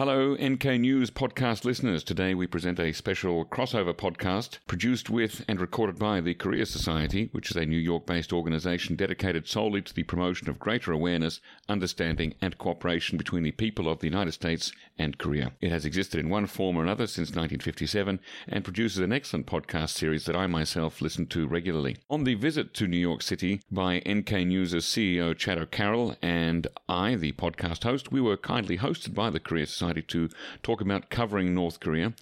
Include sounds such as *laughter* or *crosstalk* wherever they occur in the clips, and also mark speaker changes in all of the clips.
Speaker 1: Hello, NK News podcast listeners. Today we present a special crossover podcast produced with and recorded by the Korea Society, which is a New York based organization dedicated solely to the promotion of greater awareness, understanding, and cooperation between the people of the United States and Korea. It has existed in one form or another since 1957 and produces an excellent podcast series that I myself listen to regularly. On the visit to New York City by NK News' CEO Chad O'Carroll and I, the podcast host, we were kindly hosted by the Korea Society to talk about covering North Korea,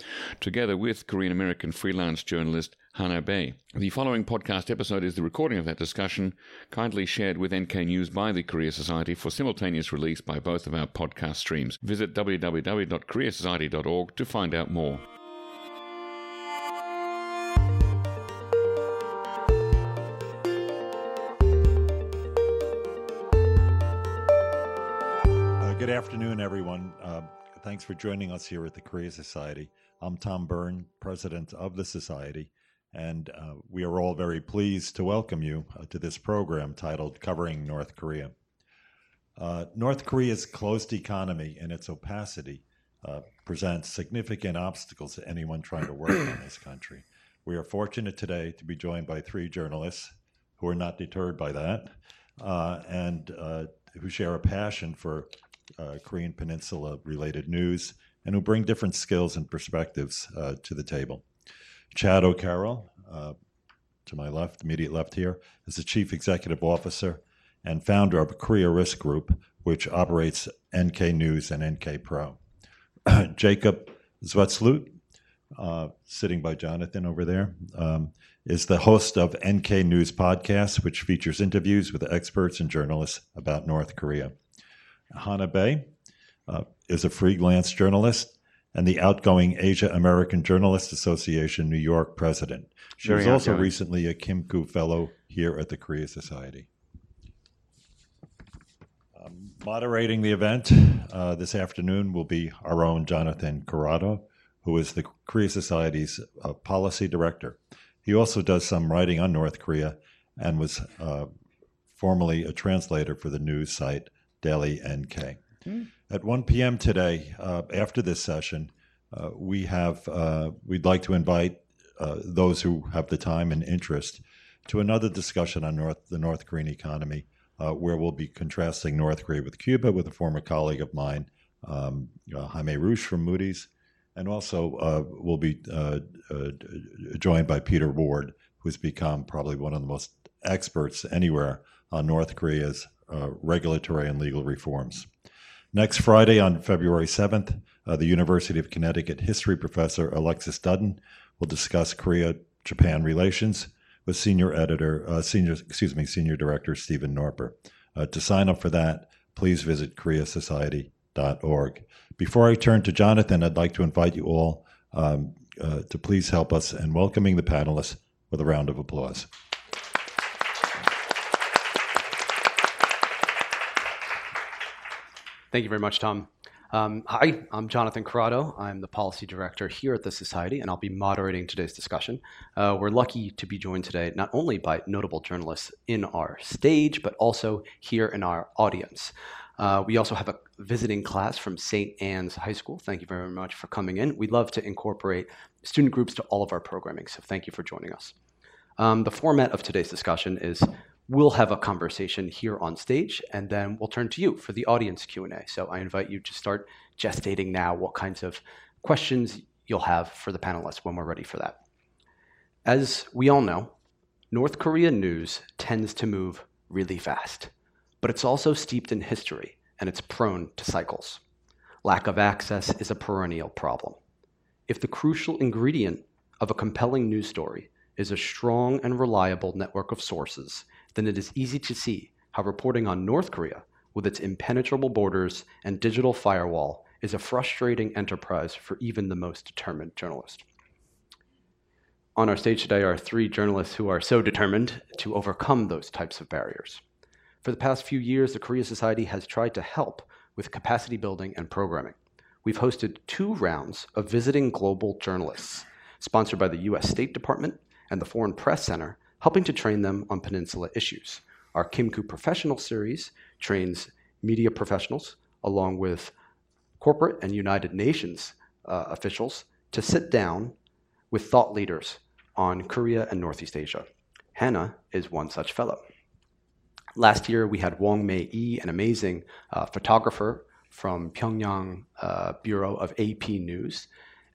Speaker 1: together with Korean American freelance journalist Hana Bae. The following podcast episode is the recording of that discussion, kindly shared with NK News by the Korea Society for simultaneous release by both of our podcast streams. Visit www.koreasociety.org to find out more.
Speaker 2: Uh, good afternoon, everyone. Uh, thanks for joining us here at the Korea Society. I'm Tom Byrne, president of the Society, and uh, we are all very pleased to welcome you uh, to this program titled Covering North Korea. Uh, North Korea's closed economy and its opacity uh, presents significant obstacles to anyone trying to work in this country. We are fortunate today to be joined by three journalists who are not deterred by that uh, and uh, who share a passion for uh, Korean Peninsula related news and who bring different skills and perspectives uh, to the table. Chad O'Carroll, uh, to my left, immediate left here, is the Chief Executive Officer and founder of Korea Risk Group, which operates NK News and NK Pro. *clears throat* Jacob Zwetsloot, uh, sitting by Jonathan over there, um, is the host of NK News Podcast, which features interviews with experts and journalists about North Korea. Hana Bae uh, is a freelance journalist and the outgoing Asia American Journalist Association New York president. She
Speaker 1: Very
Speaker 2: was also
Speaker 1: outgoing.
Speaker 2: recently a Kim Koo Fellow here at the Korea Society. Um, moderating the event uh, this afternoon will be our own Jonathan Corrado, who is the Korea Society's uh, policy director. He also does some writing on North Korea and was uh, formerly a translator for the news site Daily NK. At 1 p.m. today, uh, after this session, uh, we have uh, we'd like to invite uh, those who have the time and interest to another discussion on North the North Korean economy, uh, where we'll be contrasting North Korea with Cuba with a former colleague of mine, um, uh, Jaime Reusche from Moody's, and also uh, we'll be uh, uh, joined by Peter Ward, who's become probably one of the most experts anywhere on North Korea's uh, regulatory and legal reforms. Next Friday, on February 7th, uh, the University of Connecticut history professor Alexis Dudden will discuss Korea Japan relations with senior editor, uh, senior, excuse me, senior director Stephen Noerper. Uh, to sign up for that, please visit koreasociety.org. Before I turn to Jonathan, I'd like to invite you all um, uh, to please help us in welcoming the panelists with a round of applause.
Speaker 3: Thank you very much, Tom. Um, hi, I'm Jonathan Corrado. I'm the policy director here at the Society, and I'll be moderating today's discussion. Uh, we're lucky to be joined today not only by notable journalists in our stage, but also here in our audience. Uh, we also have a visiting class from St. Anne's High School. Thank you very much for coming in. We'd love to incorporate student groups to all of our programming, so thank you for joining us. Um, the format of today's discussion is we'll have a conversation here on stage, and then we'll turn to you for the audience Q&A. So I invite you to start gestating now what kinds of questions you'll have for the panelists when we're ready for that. As we all know, North Korean news tends to move really fast, but it's also steeped in history and it's prone to cycles. Lack of access is a perennial problem. If the crucial ingredient of a compelling news story is a strong and reliable network of sources, then it is easy to see how reporting on North Korea, with its impenetrable borders and digital firewall, is a frustrating enterprise for even the most determined journalist. On our stage today are three journalists who are so determined to overcome those types of barriers. For the past few years, the Korea Society has tried to help with capacity building and programming. We've hosted two rounds of visiting global journalists, sponsored by the US State Department and the Foreign Press Center, helping to train them on peninsula issues. Our Kim Koo Professional series trains media professionals along with corporate and United Nations uh, officials to sit down with thought leaders on Korea and Northeast Asia. Hana is one such fellow. Last year, we had Wong Maye-E, an amazing uh, photographer from Pyongyang uh, Bureau of AP News.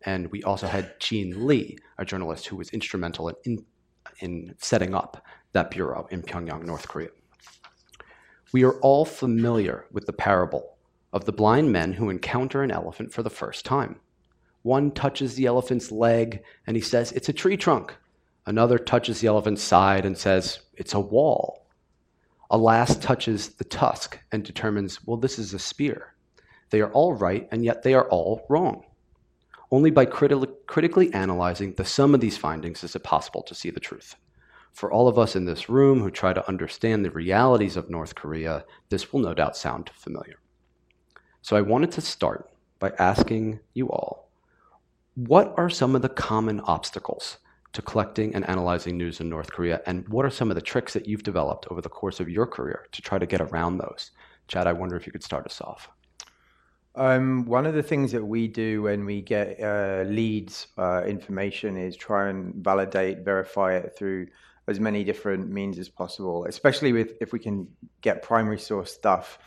Speaker 3: And we also had Jean Lee, a journalist who was instrumental in, in setting up that bureau in Pyongyang, North Korea. We are all familiar with the parable of the blind men who encounter an elephant for the first time. One touches the elephant's leg and he says, It's a tree trunk. Another touches the elephant's side and says, It's a wall. A last touches the tusk and determines, Well, this is a spear. They are all right, and yet they are all wrong. Only by criti- critically analyzing the sum of these findings is it possible to see the truth. For all of us in this room who try to understand the realities of North Korea, this will no doubt sound familiar. So I wanted to start by asking you all what are some of the common obstacles to collecting and analyzing news in North Korea, and what are some of the tricks that you've developed over the course of your career to try to get around those? Chad, I wonder if you could start us off.
Speaker 4: Um, one of the things that we do when we get uh, leads uh, information is try and validate, verify it through as many different means as possible, especially with if we can get primary source stuff.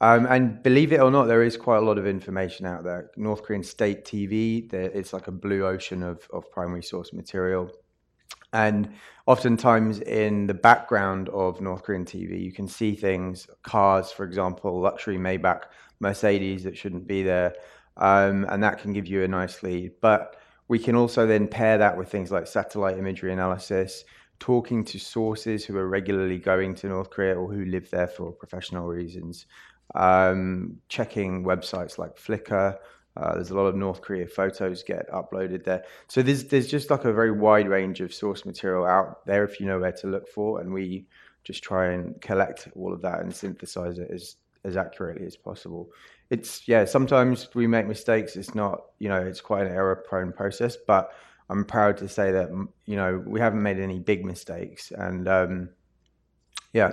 Speaker 4: Um, and believe it or not, there is quite a lot of information out there. North Korean state TV, there, it's like a blue ocean of, of primary source material. And oftentimes, in the background of North Korean TV, you can see things, cars, for example, luxury Maybach Mercedes that shouldn't be there. Um, and that can give you a nice lead. But we can also then pair that with things like satellite imagery analysis, talking to sources who are regularly going to North Korea or who live there for professional reasons, um, checking websites like Flickr. Uh, there's a lot of North Korea photos get uploaded there. So there's there's just like a very wide range of source material out there if you know where to look for, and we just try and collect all of that and synthesize it as as accurately as possible. It's yeah, sometimes we make mistakes. It's not you know it's quite an error prone process, but I'm proud to say that you know we haven't made any big mistakes, and um, yeah.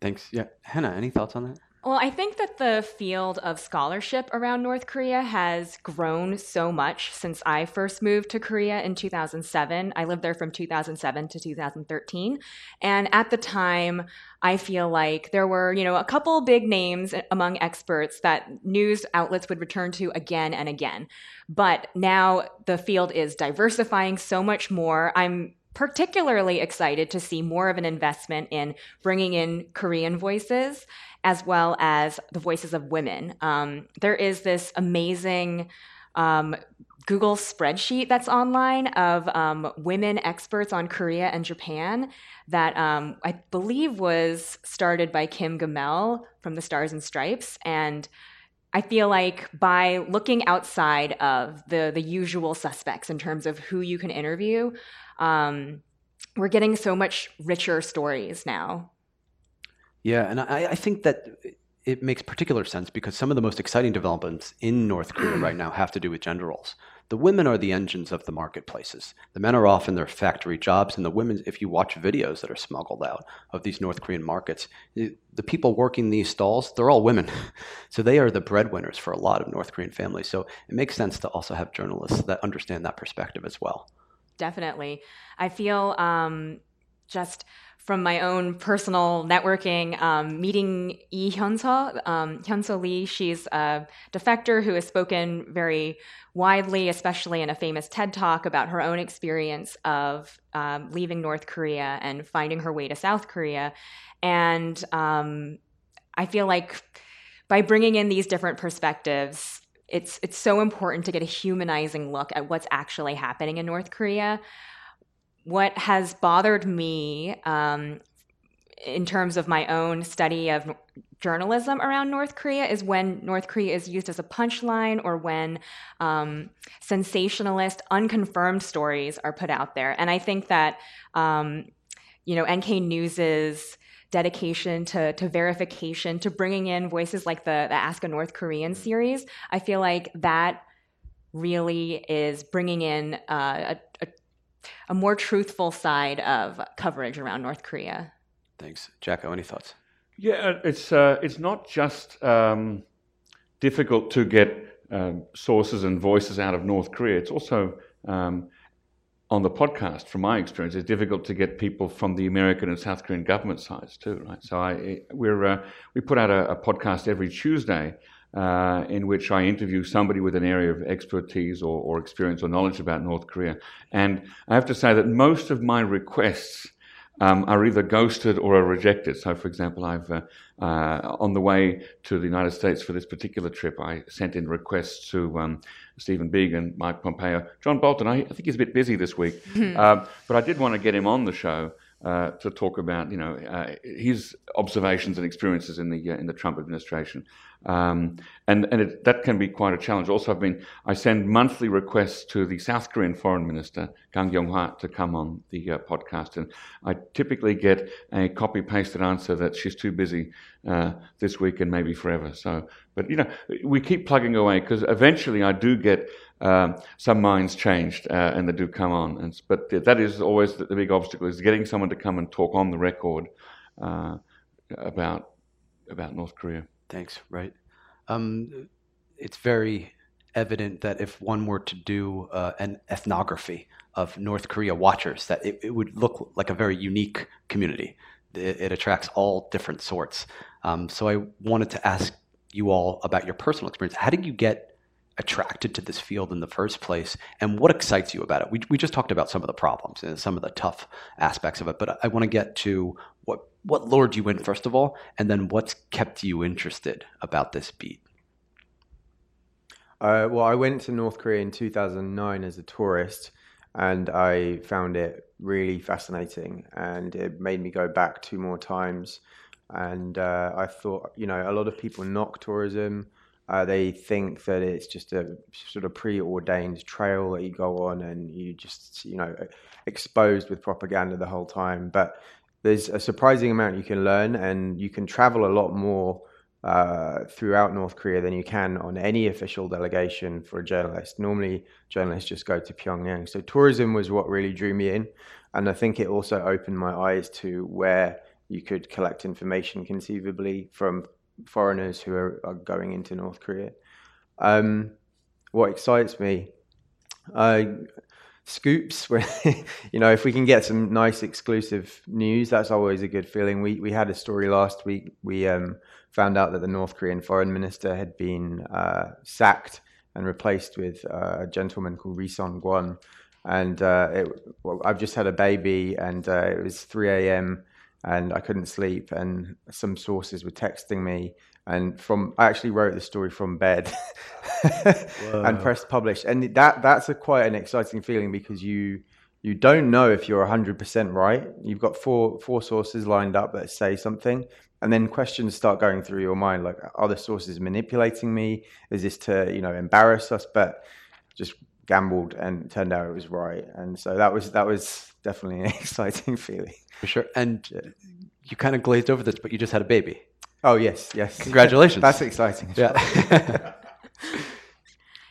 Speaker 3: Thanks. Yeah, Hana, any thoughts on that?
Speaker 5: Well, I think that the field of scholarship around North Korea has grown so much since I first moved to Korea in 2007. I lived there from 2007 to 2013. And at the time, I feel like there were, you know, a couple big names among experts that news outlets would return to again and again. But now the field is diversifying so much more. I'm particularly excited to see more of an investment in bringing in Korean voices as well as the voices of women. Um, there is this amazing um, Google spreadsheet that's online of um, women experts on Korea and Japan that um, I believe was started by Kim Gamel from the Stars and Stripes. And I feel like by looking outside of the the usual suspects in terms of who you can interview, um, we're getting so much richer stories now.
Speaker 3: Yeah, and I, I think that it makes particular sense because some of the most exciting developments in North Korea right now have to do with gender roles. The women are the engines of the marketplaces. The men are off in their factory jobs, and the women, if you watch videos that are smuggled out of these North Korean markets, the people working these stalls, they're all women. *laughs* so they are the breadwinners for a lot of North Korean families. So it makes sense to also have journalists that understand that perspective as well.
Speaker 5: Definitely. I feel um, just from my own personal networking, um, meeting Lee Hyeonseo, um, Hyeonseo Lee. She's a defector who has spoken very widely, especially in a famous TED talk about her own experience of um, leaving North Korea and finding her way to South Korea. And um, I feel like by bringing in these different perspectives, it's it's so important to get a humanizing look at what's actually happening in North Korea what has bothered me um, in terms of my own study of journalism around North Korea is when North Korea is used as a punchline or when um, sensationalist, unconfirmed stories are put out there. And I think that, um, you know, NK News's dedication to, to verification, to bringing in voices like the, the Ask a North Korean series, I feel like that really is bringing in uh, a, a a more truthful side of coverage around North Korea.
Speaker 3: Thanks, Jacco. Any thoughts?
Speaker 1: Yeah, uh, it's uh, it's not just um, difficult to get um, sources and voices out of North Korea. It's also um, on the podcast, from my experience, it's difficult to get people from the American and South Korean government sides too, right? So I, we're uh, we put out a, a podcast every Tuesday uh, in which I interview somebody with an area of expertise or, or, experience or knowledge about North Korea. And I have to say that most of my requests um, are either ghosted or are rejected. So, for example, I've uh, uh, on the way to the United States for this particular trip, I sent in requests to um, Stephen Biegun, Mike Pompeo, John Bolton. I, I, think he's a bit busy this week, mm-hmm. *laughs* uh, but I did want to get him on the show. Uh, to talk about, you know, uh, his observations and experiences in the uh, in the Trump administration, um, and and it, that can be quite a challenge. Also, I've been I send monthly requests to the South Korean Foreign Minister Kang Kyung-hwa to come on the uh, podcast, and I typically get a copy pasted answer that she's too busy uh, this week and maybe forever. So, but you know, we keep plugging away because eventually I do get um, some minds changed uh, and they do come on. And, but that is always the, the, big obstacle is getting someone to come and talk on the record uh, about about North Korea.
Speaker 3: Thanks. Right. Um, it's very evident that if one were to do uh, an ethnography of North Korea watchers, that it, it, would look like a very unique community. It, it attracts all different sorts. Um, so I wanted to ask you all about your personal experience. How did you get attracted to this field in the first place and what excites you about it? We, we just talked about some of the problems and some of the tough aspects of it but i want to get to what what lured you in first of all and then what's kept you interested about this beat?
Speaker 4: Uh, well i went to north korea in 2009 as a tourist and i found it really fascinating and it made me go back two more times and uh, i thought you know a lot of people knock tourism uh, they think that it's just a sort of preordained trail that you go on and you just, you know, exposed with propaganda the whole time. But there's a surprising amount you can learn, and you can travel a lot more uh, throughout North Korea than you can on any official delegation for a journalist. Normally, journalists just go to Pyongyang. So, tourism was what really drew me in. And I think it also opened my eyes to where you could collect information conceivably from foreigners who are, are going into North Korea. Um, what excites me, uh, scoops. *laughs* You know, if we can get some nice exclusive news, that's always a good feeling. We we had a story last week. We um, found out that the North Korean foreign minister had been uh, sacked and replaced with uh, a gentleman called Ri Son Gwon. And uh, it, well, I've just had a baby, and uh, it was 3 a.m and I couldn't sleep. And some sources were texting me, and from I actually wrote the story from bed *laughs* and pressed publish. And that that's a quite an exciting feeling because you you don't know if you're 100% right. You've got four four sources lined up that say something, and then questions start going through your mind like, are the sources manipulating me? Is this to you know embarrass us? But just gambled and turned out it was right. And so that was that was definitely an *laughs* exciting feeling.
Speaker 3: For sure. And uh, you kind of glazed over this, but you just had a baby.
Speaker 4: Oh yes, yes.
Speaker 3: Congratulations.
Speaker 4: That's exciting.
Speaker 3: Yeah. *laughs*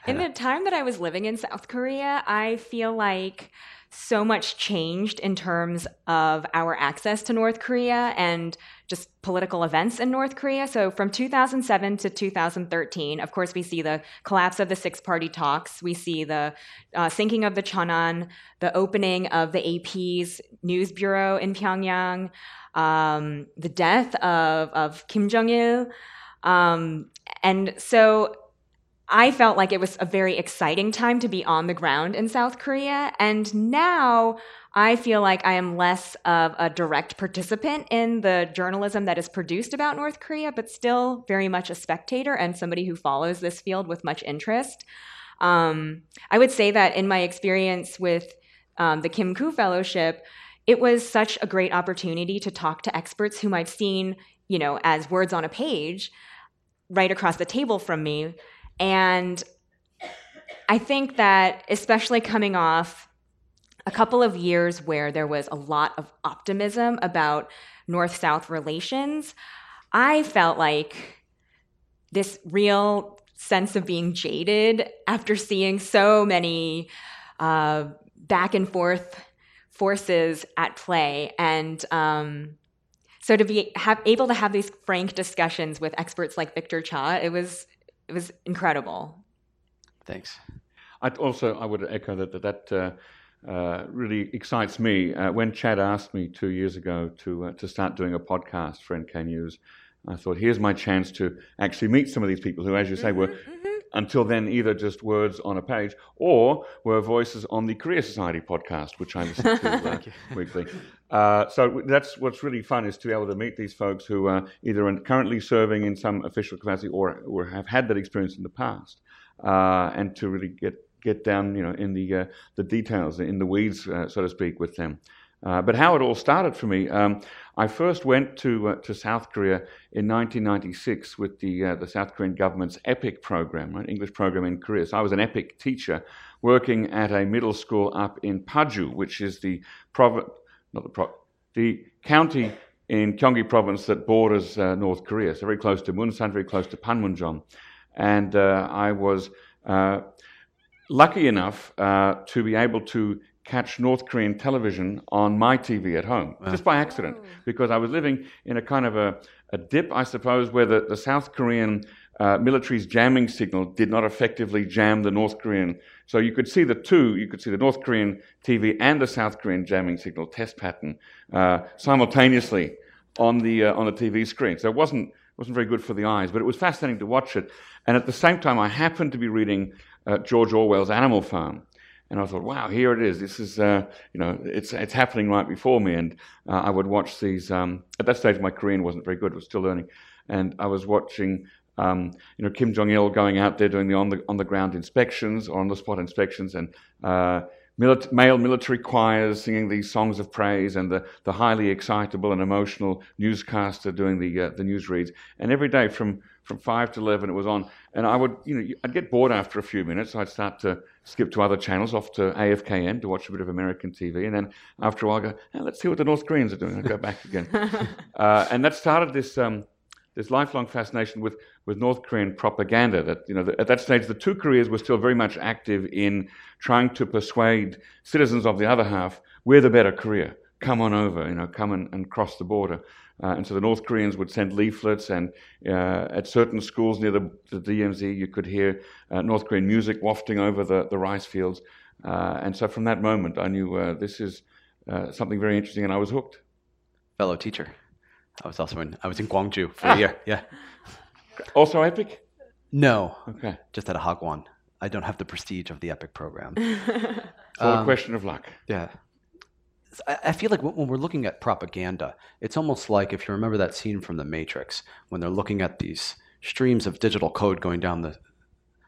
Speaker 5: in the time that I was living in South Korea, I feel like so much changed in terms of our access to North Korea and just political events in North Korea. So from 2007 to 2013, of course, we see the collapse of the six party talks. We see the uh, sinking of the Cheonan, the opening of the AP's news bureau in Pyongyang, um, the death of, of Kim Jong il. Um, and so I felt like it was a very exciting time to be on the ground in South Korea. And now I feel like I am less of a direct participant in the journalism that is produced about North Korea, but still very much a spectator and somebody who follows this field with much interest. Um, I would say that in my experience with um, the Kim Koo Fellowship, it was such a great opportunity to talk to experts whom I've seen, you know, as words on a page right across the table from me and I think that, especially coming off a couple of years where there was a lot of optimism about North South relations, I felt like this real sense of being jaded after seeing so many uh, back and forth forces at play. And um, so to be able to have these frank discussions with experts like Victor Cha, it was it was incredible.
Speaker 3: Thanks.
Speaker 1: I also I would echo that that, that uh, uh, really excites me. Uh, when Chad asked me two years ago to uh, to start doing a podcast for NK News, I thought here's my chance to actually meet some of these people who, as you say, were
Speaker 5: Mm-hmm,
Speaker 1: until then either just words on a page or were voices on the Korea Society podcast, which I listen to *laughs* uh, weekly. Uh, so that's what's really fun is to be able to meet these folks who are either currently serving in some official capacity or, or have had that experience in the past, uh, and to really get get down, you know, in the uh, the details, in the weeds, uh, so to speak, with them. Uh, but how it all started for me, um, I first went to uh, to South Korea in 1996 with the uh, the South Korean government's EPIK program, right, English program in Korea. So I was an EPIK teacher working at a middle school up in Paju, which is the province, not the pro- the county in Gyeonggi province that borders uh, North Korea. So very close to Munsan, very close to Panmunjom, and uh, I was lucky enough uh, to be able to catch North Korean television on my TV at home, just by accident, because I was living in a kind of a, a dip, I suppose, where the, the South Korean uh, military's jamming signal did not effectively jam the North Korean. So you could see the two, you could see the North Korean TV and the South Korean jamming signal test pattern uh, simultaneously on the uh, on the TV screen. So it wasn't wasn't very good for the eyes, but it was fascinating to watch it. And at the same time, I happened to be reading uh, George Orwell's Animal Farm, and I thought, wow, here it is. This is uh, you know it's it's happening right before me. And uh, I would watch these. Um, at that stage, my Korean wasn't very good; I was still learning, and I was watching. Um, you know, Kim Jong Il going out there doing the on the on the ground inspections or on the spot inspections, and uh, milit- male military choirs singing these songs of praise, and the, the highly excitable and emotional newscaster doing the uh, the news reads. And every day from from five to eleven, it was on. And I would, you know, I'd get bored after a few minutes. I'd start to skip to other channels, off to AFKN to watch a bit of American TV, and then after a while, I go, "Hey, let's see what the North Koreans are doing. I'd go back again. *laughs* uh, and that started this. Um, this lifelong fascination with, with North Korean propaganda. That you know, the, at that stage, the two Koreas were still very much active in trying to persuade citizens of the other half, "We're the better Korea. Come on over. You know, come and, and cross the border." Uh, and so the North Koreans would send leaflets, and uh, at certain schools near the, the DMZ, you could hear uh, North Korean music wafting over the, the rice fields. Uh, and so from that moment, I knew uh, this is uh, something very interesting, and I was hooked.
Speaker 3: Fellow teacher. I was also in I was in Gwangju for a year. *laughs* Yeah.
Speaker 1: Also, EPIK.
Speaker 3: No,
Speaker 1: Okay,
Speaker 3: just at a Hagwon. I don't have the prestige of the EPIK program. *laughs*
Speaker 1: it's all a
Speaker 3: Um,
Speaker 1: question of luck.
Speaker 3: Yeah. I feel like when when we're looking at propaganda, it's almost like if you remember that scene from The Matrix when they're looking at these streams of digital code going down the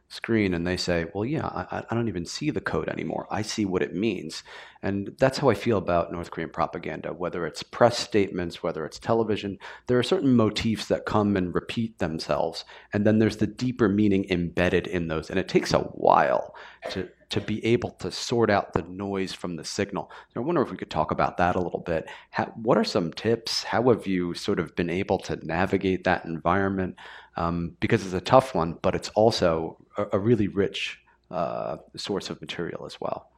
Speaker 3: screen and they say, well, yeah, I, I don't even see the code anymore. I see what it means. And that's how I feel about North Korean propaganda, whether it's press statements, whether it's television. There are certain motifs that come and repeat themselves. And then there's the deeper meaning embedded in those. And it takes a while to, to be able to sort out the noise from the signal. I wonder if we could talk about that a little bit. How, what are some tips? How have you sort of been able to navigate that environment? Um, because it's a tough one, but it's also a, a really rich uh, source of material as well.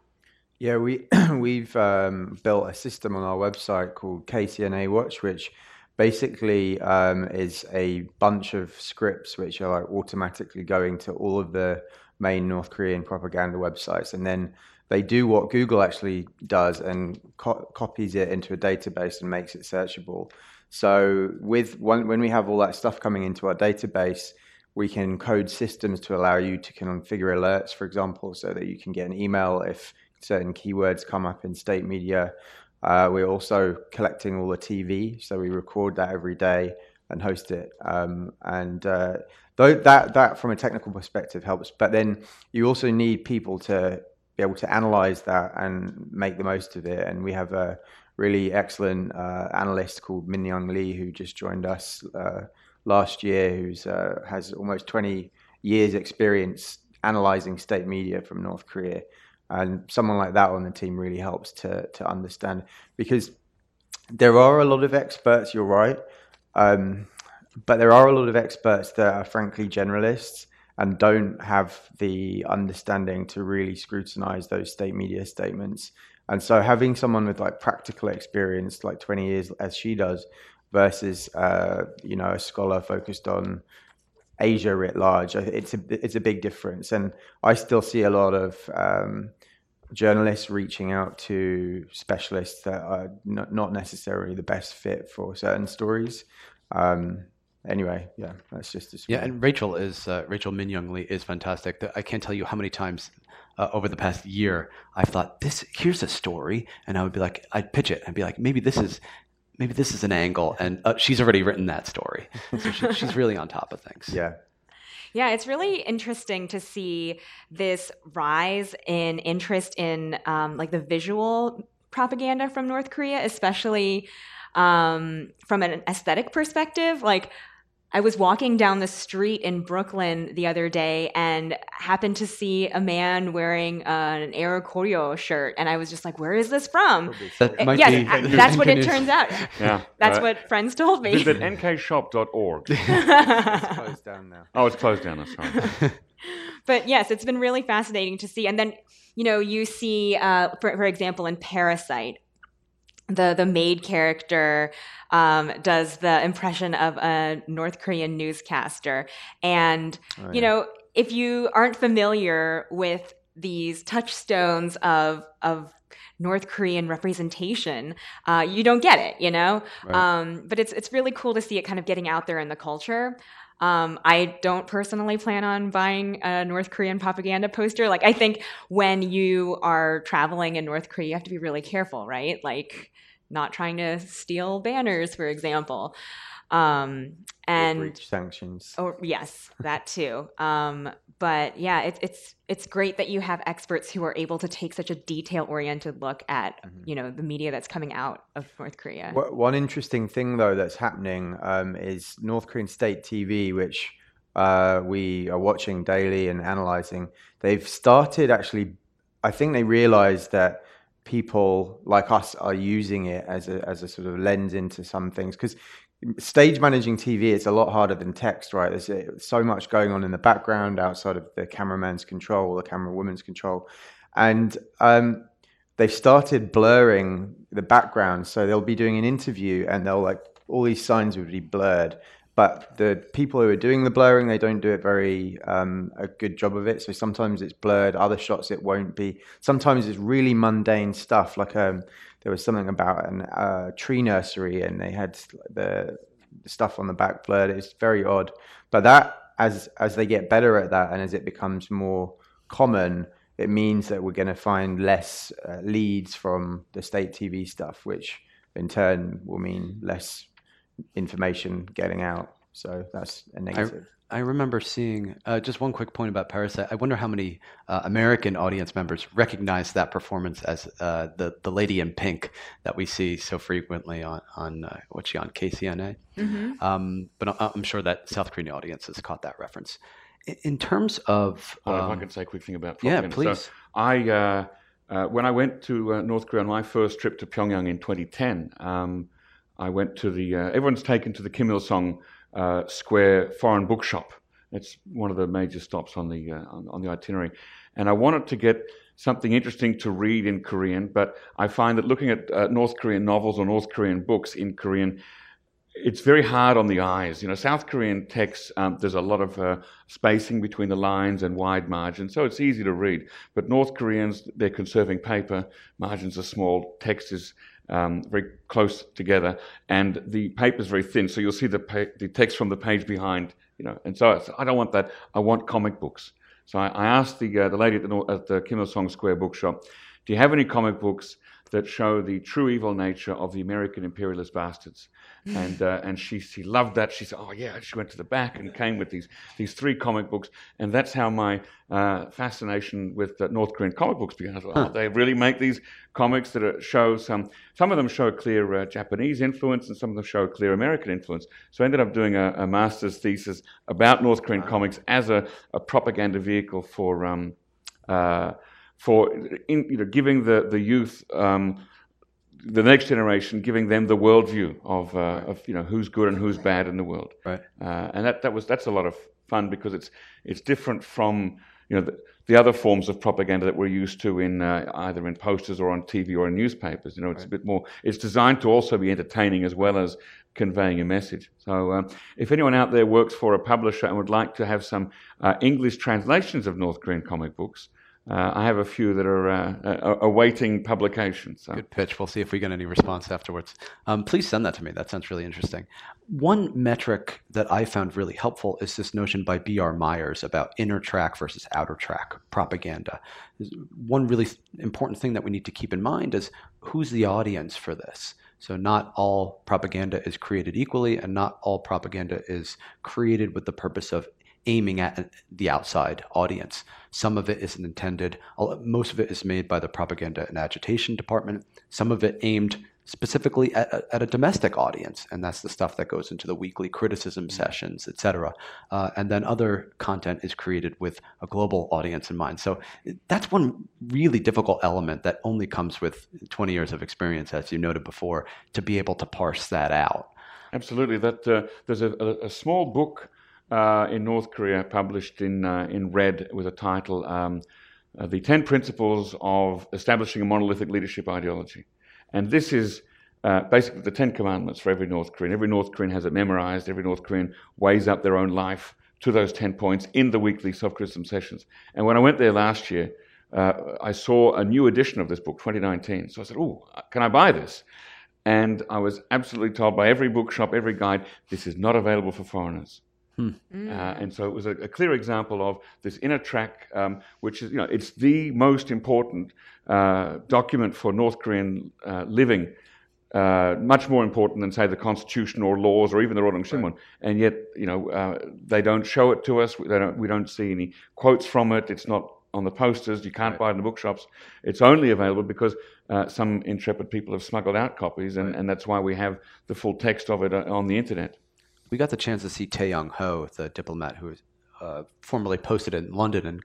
Speaker 4: Yeah, we *clears throat* we've um, built a system on our website called KCNA Watch, which basically um, is a bunch of scripts which are like automatically going to all of the main North Korean propaganda websites, and then they do what Google actually does and co- copies it into a database and makes it searchable. So with when we have all that stuff coming into our database, we can code systems to allow you to configure alerts, for example, so that you can get an email if certain keywords come up in state media. Uh, we're also collecting all the TV, so we record that every day and host it. Um, and uh, that that from a technical perspective helps, but then you also need people to be able to analyze that and make the most of it. And we have a really excellent uh, analyst called Min Young Lee who just joined us uh, last year, who's uh, has almost 20 years experience analyzing state media from North Korea. And someone like that on the team really helps to to understand because there are a lot of experts. You're right, um, but there are a lot of experts that are frankly generalists and don't have the understanding to really scrutinize those state media statements. And so having someone with like practical experience, like 20 years as she does, versus uh, you know a scholar focused on Asia writ large. It's a it's a big difference, and I still see a lot of um, journalists reaching out to specialists that are not, not necessarily the best fit for certain stories. Um, anyway, yeah, that's just a
Speaker 3: yeah. And Rachel is uh, Rachel Min Young Lee is fantastic. I can't tell you how many times uh, over the past year I've thought this. Here's a story, and I would be like, I'd pitch it and be like, maybe this is maybe this is an angle, and uh, she's already written that story, so she, she's really on top of things.
Speaker 4: Yeah.
Speaker 5: Yeah, it's really interesting to see this rise in interest in um, like the visual propaganda from North Korea, especially um, from an aesthetic perspective. Like, I was walking down the street in Brooklyn the other day and happened to see a man wearing uh, an Air Koryo shirt, and I was just like, "Where is this from?"
Speaker 3: That
Speaker 5: might yes, be, that's what it turns out. *laughs* Yeah, *laughs* that's what friends told me.
Speaker 1: Visit nkshop.org. *laughs*
Speaker 4: it's closed down now.
Speaker 1: Oh, it's closed down. Sorry.
Speaker 5: but yes, it's been really fascinating to see, and then you know you see, uh, for for example, in Parasite, the the maid character um, does the impression of a North Korean newscaster, and oh, yeah. you know if you aren't familiar with these touchstones of of North Korean representation, uh, you don't get it, you know. Right. Um, but it's it's really cool to see it kind of getting out there in the culture. Um, I don't personally plan on buying a North Korean propaganda poster. Like, I think when you are traveling in North Korea, you have to be really careful, right? Like, not trying to steal banners, for example. Um, and
Speaker 4: breach sanctions.
Speaker 5: Oh yes, that too. Um, but yeah, it's it's it's great that you have experts who are able to take such a detail oriented look at mm-hmm. you know the media that's coming out of North Korea.
Speaker 4: One interesting thing though that's happening um, is North Korean state TV, which uh, we are watching daily and analyzing. They've started actually. I think they realized that people like us are using it as a as a sort of lens into some things because stage managing TV it's a lot harder than text, right? There's uh, so much going on in the background outside of the cameraman's control, the camera woman's control, and um, they've started blurring the background. So they'll be doing an interview and they'll like all these signs would be blurred but the people who are doing the blurring they don't do it very um, a good job of it so sometimes it's blurred other shots it won't be sometimes it's really mundane stuff like um, there was something about a uh, tree nursery and they had the, the stuff on the back blurred it's very odd but that as as they get better at that and as it becomes more common it means that we're going to find less uh, leads from the state tv stuff which in turn will mean less information getting out. So that's a negative.
Speaker 3: I, I remember seeing uh, just one quick point about Parasite. I wonder how many uh, American audience members recognize that performance as uh, the the lady in pink that we see so frequently on on uh, what's she on KCNA. Mm-hmm. Um, but I'm sure that South Korean audiences caught that reference. In terms of,
Speaker 1: well, um, if I could say a quick thing about
Speaker 3: yeah, please. So
Speaker 1: I uh, uh, when I went to North Korea on my first trip to Pyongyang in 2010. Um, I went to the, uh, everyone's taken to the Kim Il sung uh, Square Foreign Bookshop. It's one of the major stops on the, uh, on, the itinerary. And I wanted to get something interesting to read in Korean, but I find that looking at uh, North Korean novels or North Korean books in Korean, it's very hard on the eyes. You know, South Korean texts, um, there's a lot of uh, spacing between the lines and wide margins, so it's easy to read. But North Koreans, they're conserving paper, margins are small, text is um, very close together, and the paper is very thin, so you'll see the, pa- the text from the page behind, you know. And so I said, I don't want that. I want comic books. So I, I asked the uh, the lady at the, at the Kim Il Sung Square bookshop, "Do you have any comic books that show the true evil nature of the American imperialist bastards?" and uh, and she she loved that. She said, "Oh yeah." She went to the back and came with these these three comic books, and that's how my uh, fascination with North Korean comic books began. Well, huh. They really make these comics that are, show some. Some of them show clear uh, Japanese influence, and some of them show clear American influence. So I ended up doing a, a master's thesis about North Korean wow. comics as a, a, propaganda vehicle for. Um, uh, for in, you know, giving the the youth um, the next generation, giving them the worldview of, uh, right. of you know who's good and who's bad in the world.
Speaker 3: Right.
Speaker 1: Uh, and that, that was that's a lot of fun because it's it's different from you know, the, the other forms of propaganda that we're used to in uh, either in posters or on TV or in newspapers. You know, it's right. a bit more. It's designed to also be entertaining as well as conveying a message. So, um, if anyone out there works for a publisher and would like to have some uh, English translations of North Korean comic books, uh, I have a few that are uh, awaiting publication. So.
Speaker 3: Good pitch. We'll see if we get any response afterwards. Um, please send that to me. That sounds really interesting. One metric that I found really helpful is this notion by B.R. Myers about inner track versus outer track propaganda. One really important thing that we need to keep in mind is who's the audience for this? So, not all propaganda is created equally, and not all propaganda is created with the purpose of aiming at the outside audience. Some of it isn't intended, most of it is made by the propaganda and agitation department. Some of it aimed specifically at, at, a domestic audience, and that's the stuff that goes into the weekly criticism mm-hmm. sessions, etc. Uh, and then other content is created with a global audience in mind. So that's one really difficult element that only comes with 20 years of experience, as you noted before, to be able to parse that out.
Speaker 1: Absolutely. That uh, there's a, a, small book uh, in North Korea, published in uh, in red with a title, um, uh, "The Ten Principles of Establishing a Monolithic Leadership Ideology," and this is. Uh, basically, the Ten Commandments for every North Korean. Every North Korean has it memorized. Every North Korean weighs up their own life to those 10 points in the weekly self criticism sessions. And when I went there last year, uh, I saw a new edition of this book, 2019. So I said, Oh, can I buy this? And I was absolutely told by every bookshop, every guide, this is not available for foreigners. Hmm. Uh, and so it was a, a, clear example of this inner track, um, which is, you know, it's the most important uh, document for North Korean uh, living, uh, much more important than, say, the Constitution or laws or even the Rodong Sinmun. Right. And yet, you know, uh, they don't show it to us. We don't, we don't see any quotes from it. It's not on the posters. You can't right. buy it in the bookshops. It's only available because uh, some intrepid people have smuggled out copies, and, right. and that's why we have the full text of it on the internet
Speaker 3: we got the chance to see Thae Yong Ho, the diplomat who uh, formerly posted in London and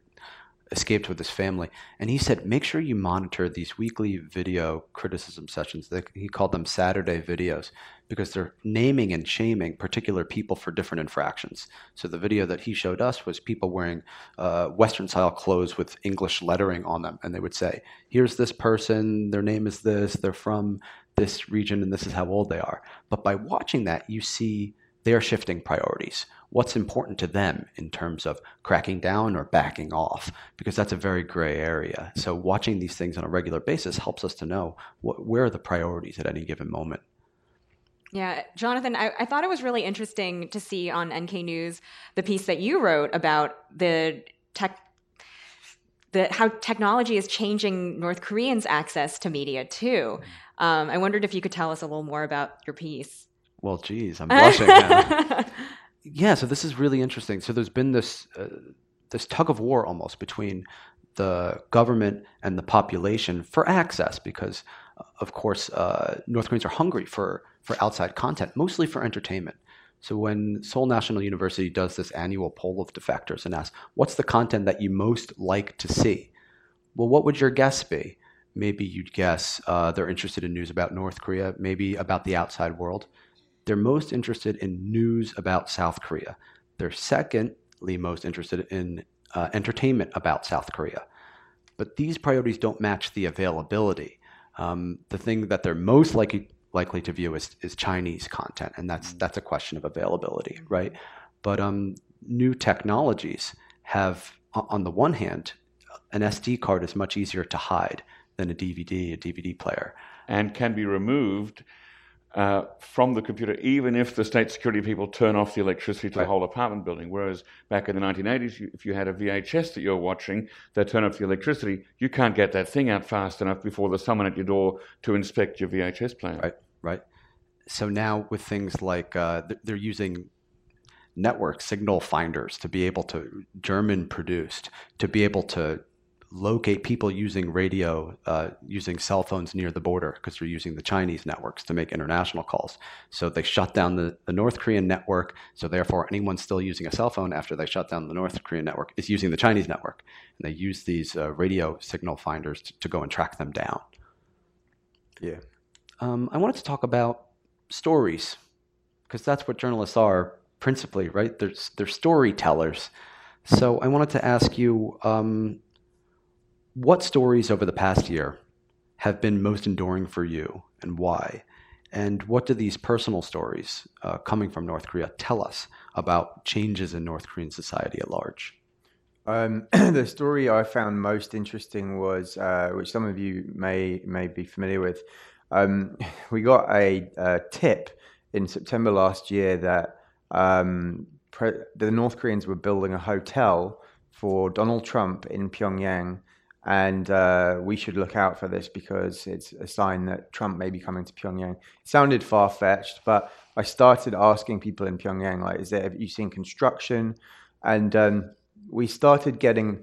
Speaker 3: escaped with his family. And he said, make sure you monitor these weekly video criticism sessions. He called them Saturday videos because they're naming and shaming particular people for different infractions. So the video that he showed us was people wearing uh, Western style clothes with English lettering on them. And they would say, here's this person, their name is this, they're from this region, and this is how old they are. But by watching that, you see they're shifting priorities. What's important to them in terms of cracking down or backing off? Because that's a very gray area. So, watching these things on a regular basis helps us to know what, where are the priorities at any given moment.
Speaker 5: Yeah, Jonathan, I, I, thought it was really interesting to see on NK News the piece that you wrote about the tech, the how technology is changing North Koreans' access to media too. Mm-hmm. Um, I wondered if you could tell us a little more about your piece.
Speaker 3: Well, geez, I'm *laughs* blushing now. *laughs* yeah, so this is really interesting. So there's been this uh, this tug of war almost between the government and the population for access because, of course, uh, North Koreans are hungry for for outside content, mostly for entertainment. So when Seoul National University does this annual poll of defectors and asks, "What's the content that you most like to see?" Well, what would your guess be? Maybe you'd guess uh, they're interested in news about North Korea, maybe about the outside world they're most interested in news about South Korea. They're secondly most interested in uh, entertainment about South Korea. But these priorities don't match the availability. Um, the thing that they're most likely likely to view is, is Chinese content, and that's that's a question of availability, right? But um, new technologies have, on the one hand, an SD card is much easier to hide than a DVD, a DVD player,
Speaker 1: and can be removed uh, from the computer, even if the state security people turn off the electricity to right. the whole apartment building. Whereas back in the 1980s, you, if you had a VHS that you're watching, they turn off the electricity, you can't get that thing out fast enough before there's someone at your door to inspect your VHS player.
Speaker 3: Right, right. So now with things like uh, they're using network signal finders to be able to German produced to be able to locate people using radio, uh, using cell phones near the border because they're using the Chinese networks to make international calls. So they shut down the, the North Korean network. So therefore, anyone still using a cell phone after they shut down the North Korean network is using the Chinese network. And they use these uh, radio signal finders to, to, go and track them down.
Speaker 4: Yeah.
Speaker 3: Um, I wanted to talk about stories because that's what journalists are principally, right? They're, they're storytellers. So I wanted to ask you um, what stories over the past year have been most enduring for you and why? And what do these personal stories uh, coming from North Korea tell us about changes in North Korean society at large?
Speaker 4: Um, *clears throat* the story I found most interesting was, uh, which some of you may may be familiar with. Um, *laughs* we got a, a, tip in September last year that um, pre- the North Koreans were building a hotel for Donald Trump in Pyongyang, and uh, we should look out for this because it's a sign that Trump may be coming to Pyongyang. It sounded far fetched, but I started asking people in Pyongyang, like, is there have you seen construction? And um, we started getting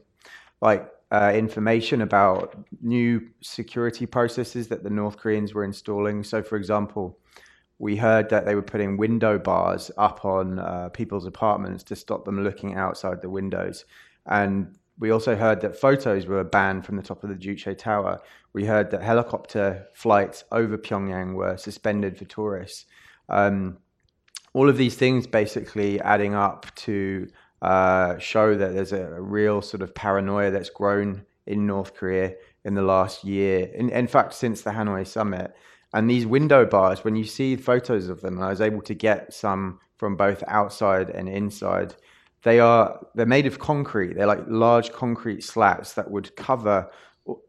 Speaker 4: like uh, information about new security processes that the North Koreans were installing. So, for example, we heard that they were putting window bars up on uh, people's apartments to stop them looking outside the windows. And we also heard that photos were banned from the top of the Juche Tower. We heard that helicopter flights over Pyongyang were suspended for tourists. Um, all of these things basically adding up to uh, show that there's a, a, real sort of paranoia that's grown in North Korea in the last year. In, in fact, since the Hanoi summit. And these window bars, when you see photos of them, I was able to get some from both outside and inside. They are they're made of concrete. They're like large concrete slats that would cover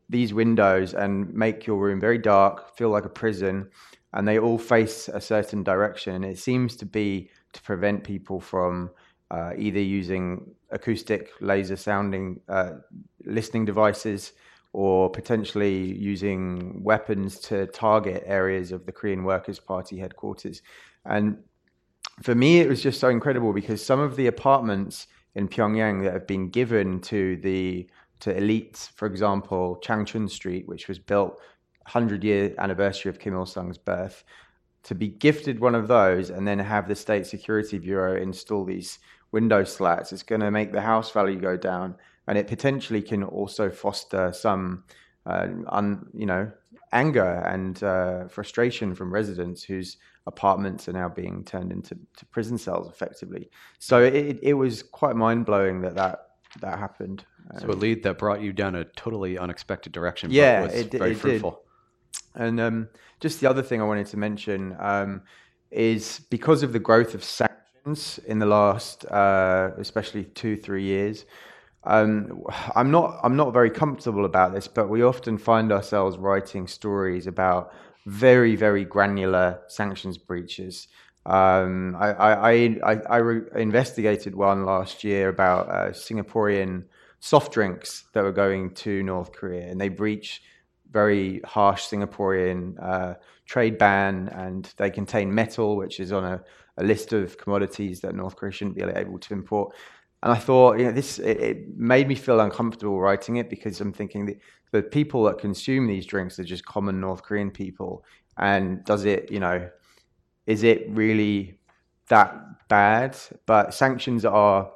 Speaker 4: these windows and make your room very dark, feel like a prison, and they all face a certain direction. It seems to be to prevent people from uh, either using acoustic laser sounding uh, listening devices or potentially using weapons to target areas of the Korean Workers' Party headquarters. And for me, it was just so incredible because some of the apartments in Pyongyang that have been given to the to elites, for example, Changjon Street, which was built 100 year anniversary of Kim Il Sung's birth, to be gifted one of those and then have the State Security Bureau install these window slats, it's going to make the house value go down, and it potentially can also foster some, uh, un, you know, anger and uh, frustration from residents whose apartments are now being turned into prison cells effectively. So it, it was quite mind blowing that that that happened.
Speaker 3: So a lead that brought you down a totally unexpected direction.
Speaker 4: Yeah,
Speaker 3: was
Speaker 4: it,
Speaker 3: very
Speaker 4: it
Speaker 3: fruitful.
Speaker 4: Did. And um, just the other thing I wanted to mention um, is because of the growth of sanctions in the last, uh, especially two three years. Um, I'm not I'm not very comfortable about this, but we often find ourselves writing stories about very very granular sanctions breaches. Um, I, I, I, I re- investigated one last year about uh, Singaporean soft drinks that were going to North Korea, and they breach very harsh Singaporean uh, trade ban, and they contain metal, which is on a a list of commodities that North Korea shouldn't be able to import. And I thought, you know, this it, it, made me feel uncomfortable writing it because I'm thinking that the people that consume these drinks are just common North Korean people. And does it, you know, is it really that bad? But sanctions are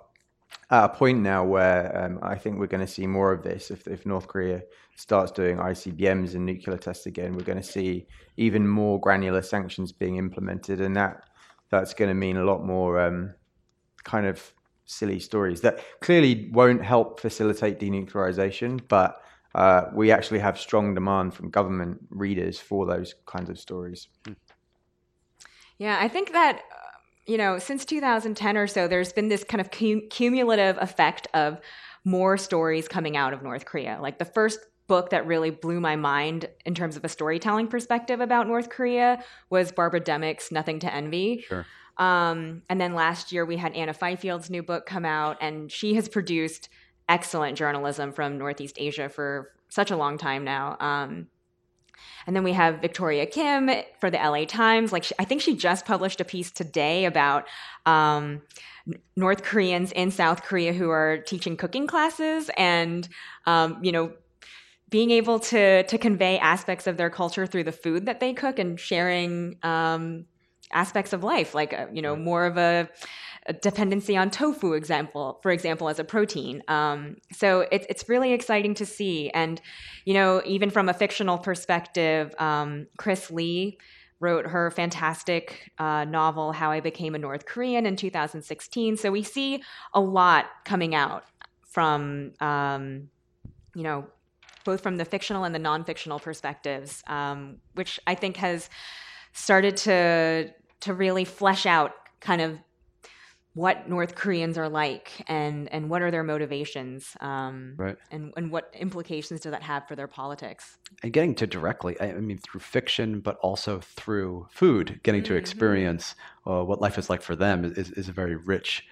Speaker 4: at a point now where um, I think we're going to see more of this. If, if North Korea starts doing ICBMs and nuclear tests again, we're going to see even more granular sanctions being implemented, and that that's going to mean a lot more um, kind of silly stories that clearly won't help facilitate denuclearization, but uh, we actually have strong demand from government readers for those kinds of stories.
Speaker 5: Yeah, I think that uh, you know since 2010 or so, there's been this kind of cum- cumulative effect of more stories coming out of North Korea. Like the first book that really blew my mind in terms of a storytelling perspective about North Korea was Barbara Demick's Nothing to Envy.
Speaker 3: Sure.
Speaker 5: Um, and then last year we had Anna Fifield's new book come out, and she has produced excellent journalism from Northeast Asia for such a long time now. Um, and then we have Victoria Kim for the LA Times. Like she, I think she just published a piece today about um, North Koreans in South Korea who are teaching cooking classes, and um, you know being able to to convey aspects of their culture through the food that they cook and sharing um, aspects of life, like uh, you know more of a, dependency on tofu, example for example, as a protein. Um, so it's it's really exciting to see, and you know even from a fictional perspective, um, Krys Lee wrote her fantastic uh, novel How I Became a North Korean in 2016. So we see a lot coming out from, um, you know, both from the fictional and the non-fictional perspectives, um, which I think has started to to really flesh out kind of what North Koreans are like and and what are their motivations, um,
Speaker 3: Right.
Speaker 5: and and what implications does that have for their politics?
Speaker 3: and getting to directly i mean through fiction but also through food getting to
Speaker 5: Mhm.
Speaker 3: experience uh, what life is like for them is, is a very rich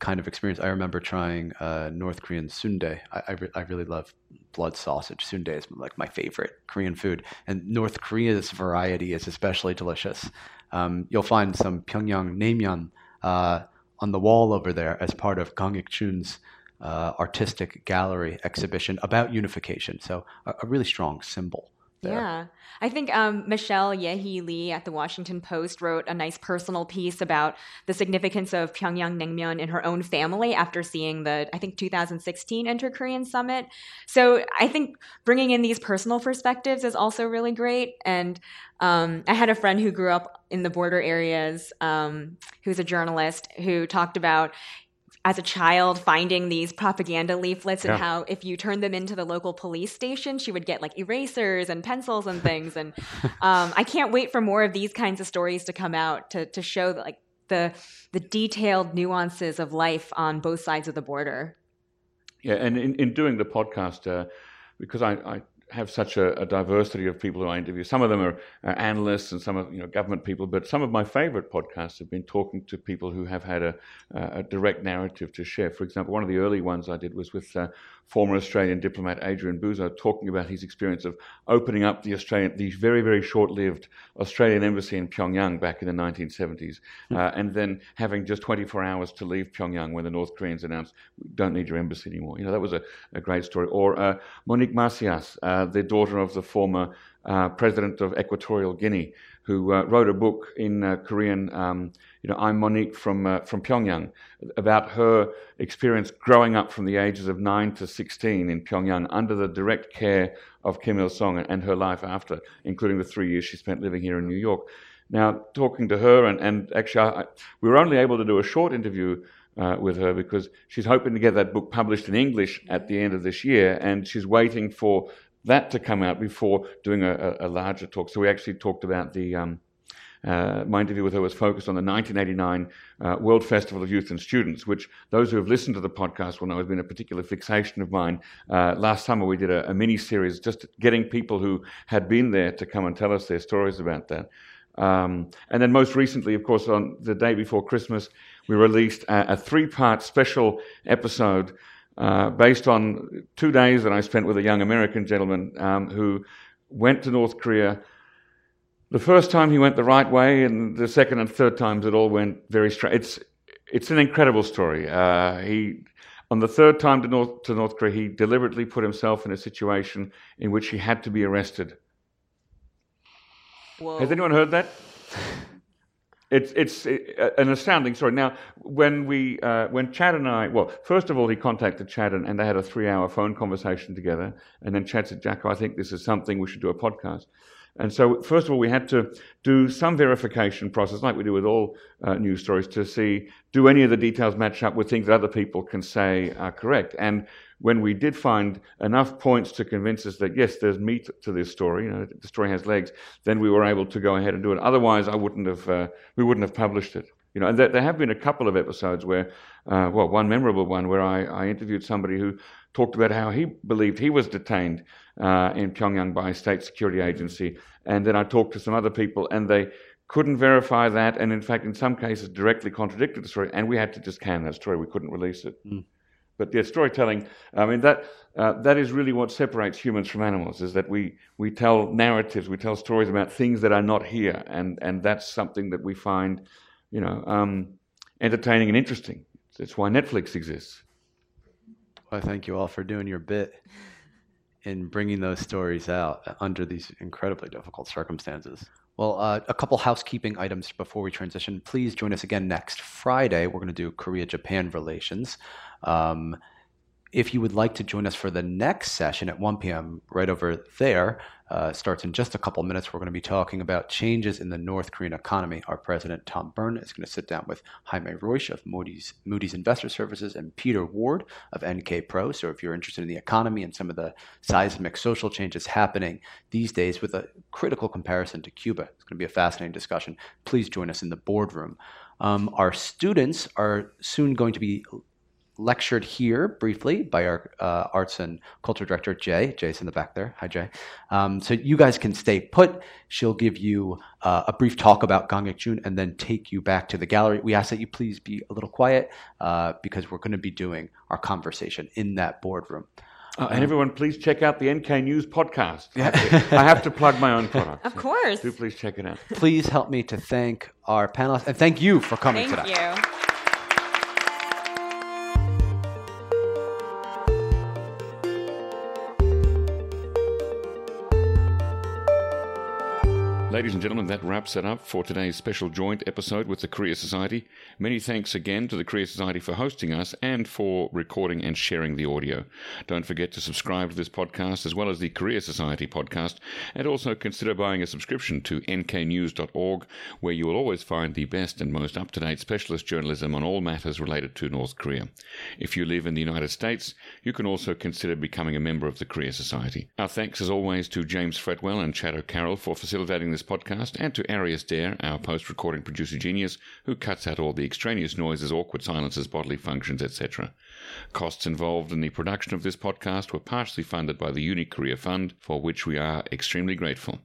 Speaker 3: kind of experience i remember trying uh, north korean sundae I, I, re- I really love blood sausage sundae is like my favorite korean food and north korea's variety is especially delicious um, you'll find some pyongyang naengmyeon uh, on the wall over there as part of Kang Ik-joong's uh, artistic gallery exhibition about unification. So a, a really strong symbol. There.
Speaker 5: Yeah. I think um, Michelle Ye Hee Lee at the Washington Post wrote a nice personal piece about the significance of Pyongyang Naengmyeon in her own family after seeing the, I think, 2016 Inter Korean Summit. So I think bringing in these personal perspectives is also really great. And um, I had a friend who grew up in the border areas um, who's a journalist who talked about as a child finding these propaganda leaflets and
Speaker 1: Yeah.
Speaker 5: how if you turned them into the local police station she would get like erasers and pencils and things and *laughs* um, i can't wait for more of these kinds of stories to come out to, to show like the the detailed nuances of life on both sides of the border
Speaker 1: Yeah, and in, in doing the podcast, uh, because I, I have such a, a diversity of people who I interview. Some of them are, analysts and some of you know government people, but some of my favorite podcasts have been talking to people who have had a, a direct narrative to share. For example, one of the early ones I did was with uh, former Australian diplomat Adrian Buzo talking about his experience of opening up the Australian, the very very short-lived Australian embassy in Pyongyang back in the 1970s, uh, and then having just 24 hours to leave Pyongyang when the North Koreans announced we don't need your embassy anymore. You know that was a, a great story. Or uh, Monique Macias, uh, the daughter of the former uh, president of Equatorial Guinea, who uh, wrote a book in uh, Korean. Um, you know, I'm Monique from uh, from Pyongyang, about her experience growing up from the ages of nine to 16 in Pyongyang under the direct care of Kim Il Sung and her life after, including the three years she spent living here in New York. Now, talking to her, and, and actually, I, we were only able to do a short interview uh, with her because she's hoping to get that book published in English at the end of this year, and she's waiting for that to come out before doing a, a, larger talk. So we actually talked about the. Um, uh, my interview with her was focused on the 1989 uh, World Festival of Youth and Students, which those who have listened to the podcast will know has been a particular fixation of mine. Uh, last summer, we did a, a mini series just getting people who had been there to come and tell us their stories about that. Um, and then, most recently, of course, on the day before Christmas, we released a, a three part special episode uh, based on two days that I spent with a young American gentleman um, who went to North Korea. The first time he went the right way, and the second and third times it all went very straight. It's it's an incredible story. Uh, he on the third time to North to North Korea, he deliberately put himself in a situation in which he had to be arrested.
Speaker 5: Whoa.
Speaker 1: Has anyone heard that? *laughs* It's it's uh, an astounding story. Now, when we uh, when Chad and I, well, first of all, he contacted Chad and, and they had a three-hour phone conversation together. And then Chad said, "Jacco, I think this is something we should do a podcast." And so, first of all, we had to do some verification process, like we do with all uh, news stories, to see do any of the details match up with things that other people can say are correct. And when we did find enough points to convince us that yes, there's meat to this story, you know, the story has legs, then we were able to go ahead and do it. Otherwise, I wouldn't have, uh, we wouldn't have published it. You know, and there, there have been a couple of episodes where, uh, well, one memorable one where I, I interviewed somebody who talked about how he believed he was detained uh, in Pyongyang by a state security agency, and then I talked to some other people, and they couldn't verify that, and in fact, in some cases, directly contradicted the story, and we had to just can that story. We couldn't release it.
Speaker 3: Mm.
Speaker 1: But yeah, storytelling. I mean that uh, that is really what separates humans from animals. Is that we we tell narratives, we tell stories about things that are not here, and and that's something that we find, you know, um, entertaining and interesting. That's why Netflix exists.
Speaker 3: Well, thank you all for doing your bit in bringing those stories out under these incredibly difficult circumstances. Well, uh, a couple housekeeping items before we transition. Please join us again next Friday. We're going to do Korea Japan relations. Um, If you would like to join us for the next session at 1 p.m., right over there, uh, starts in just a couple minutes. We're going to be talking about changes in the North Korean economy. Our president, Tom Byrne, is going to sit down with Jaime Reusche of Moody's, Moody's Investor Services and Peter Ward of NK Pro. So if you're interested in the economy and some of the seismic social changes happening these days with a critical comparison to Cuba, it's going to be a fascinating discussion. Please join us in the boardroom. Um, our students are soon going to be lectured here briefly by our uh, arts and culture director Jay. Jay's in the back there. Hi, Jay. Um, so you guys can stay put. She'll give you uh, a brief talk about Kang Ik-joong and then take you back to the gallery. We ask that you please be a little quiet uh, because we're going to be doing our conversation in that boardroom.
Speaker 1: Uh, and everyone, please check out the NK News podcast. I have, to, I have to plug my own product. *laughs*
Speaker 5: Of course.
Speaker 1: Do please check it out.
Speaker 3: Please help me to thank our panelists and thank you for coming
Speaker 5: Thank
Speaker 3: today.
Speaker 5: you.
Speaker 1: Ladies and gentlemen, that wraps it up for today's special joint episode with the Korea Society. Many thanks again to the Korea Society for hosting us and for recording and sharing the audio. Don't forget to subscribe to this podcast as well as the Korea Society podcast, and also consider buying a subscription to nknews.org, where you will always find the best and most up to date specialist journalism on all matters related to North Korea. If you live in the United States, you can also consider becoming a member of the Korea Society. Our thanks, as always, to James Fretwell and Chad O'Carroll for facilitating this podcast, and to Arius Derr, our post recording producer genius, who cuts out all the extraneous noises, awkward silences, bodily functions, etc. Costs involved in the production of this podcast were partially funded by the Uni Career Fund, for which we are extremely grateful.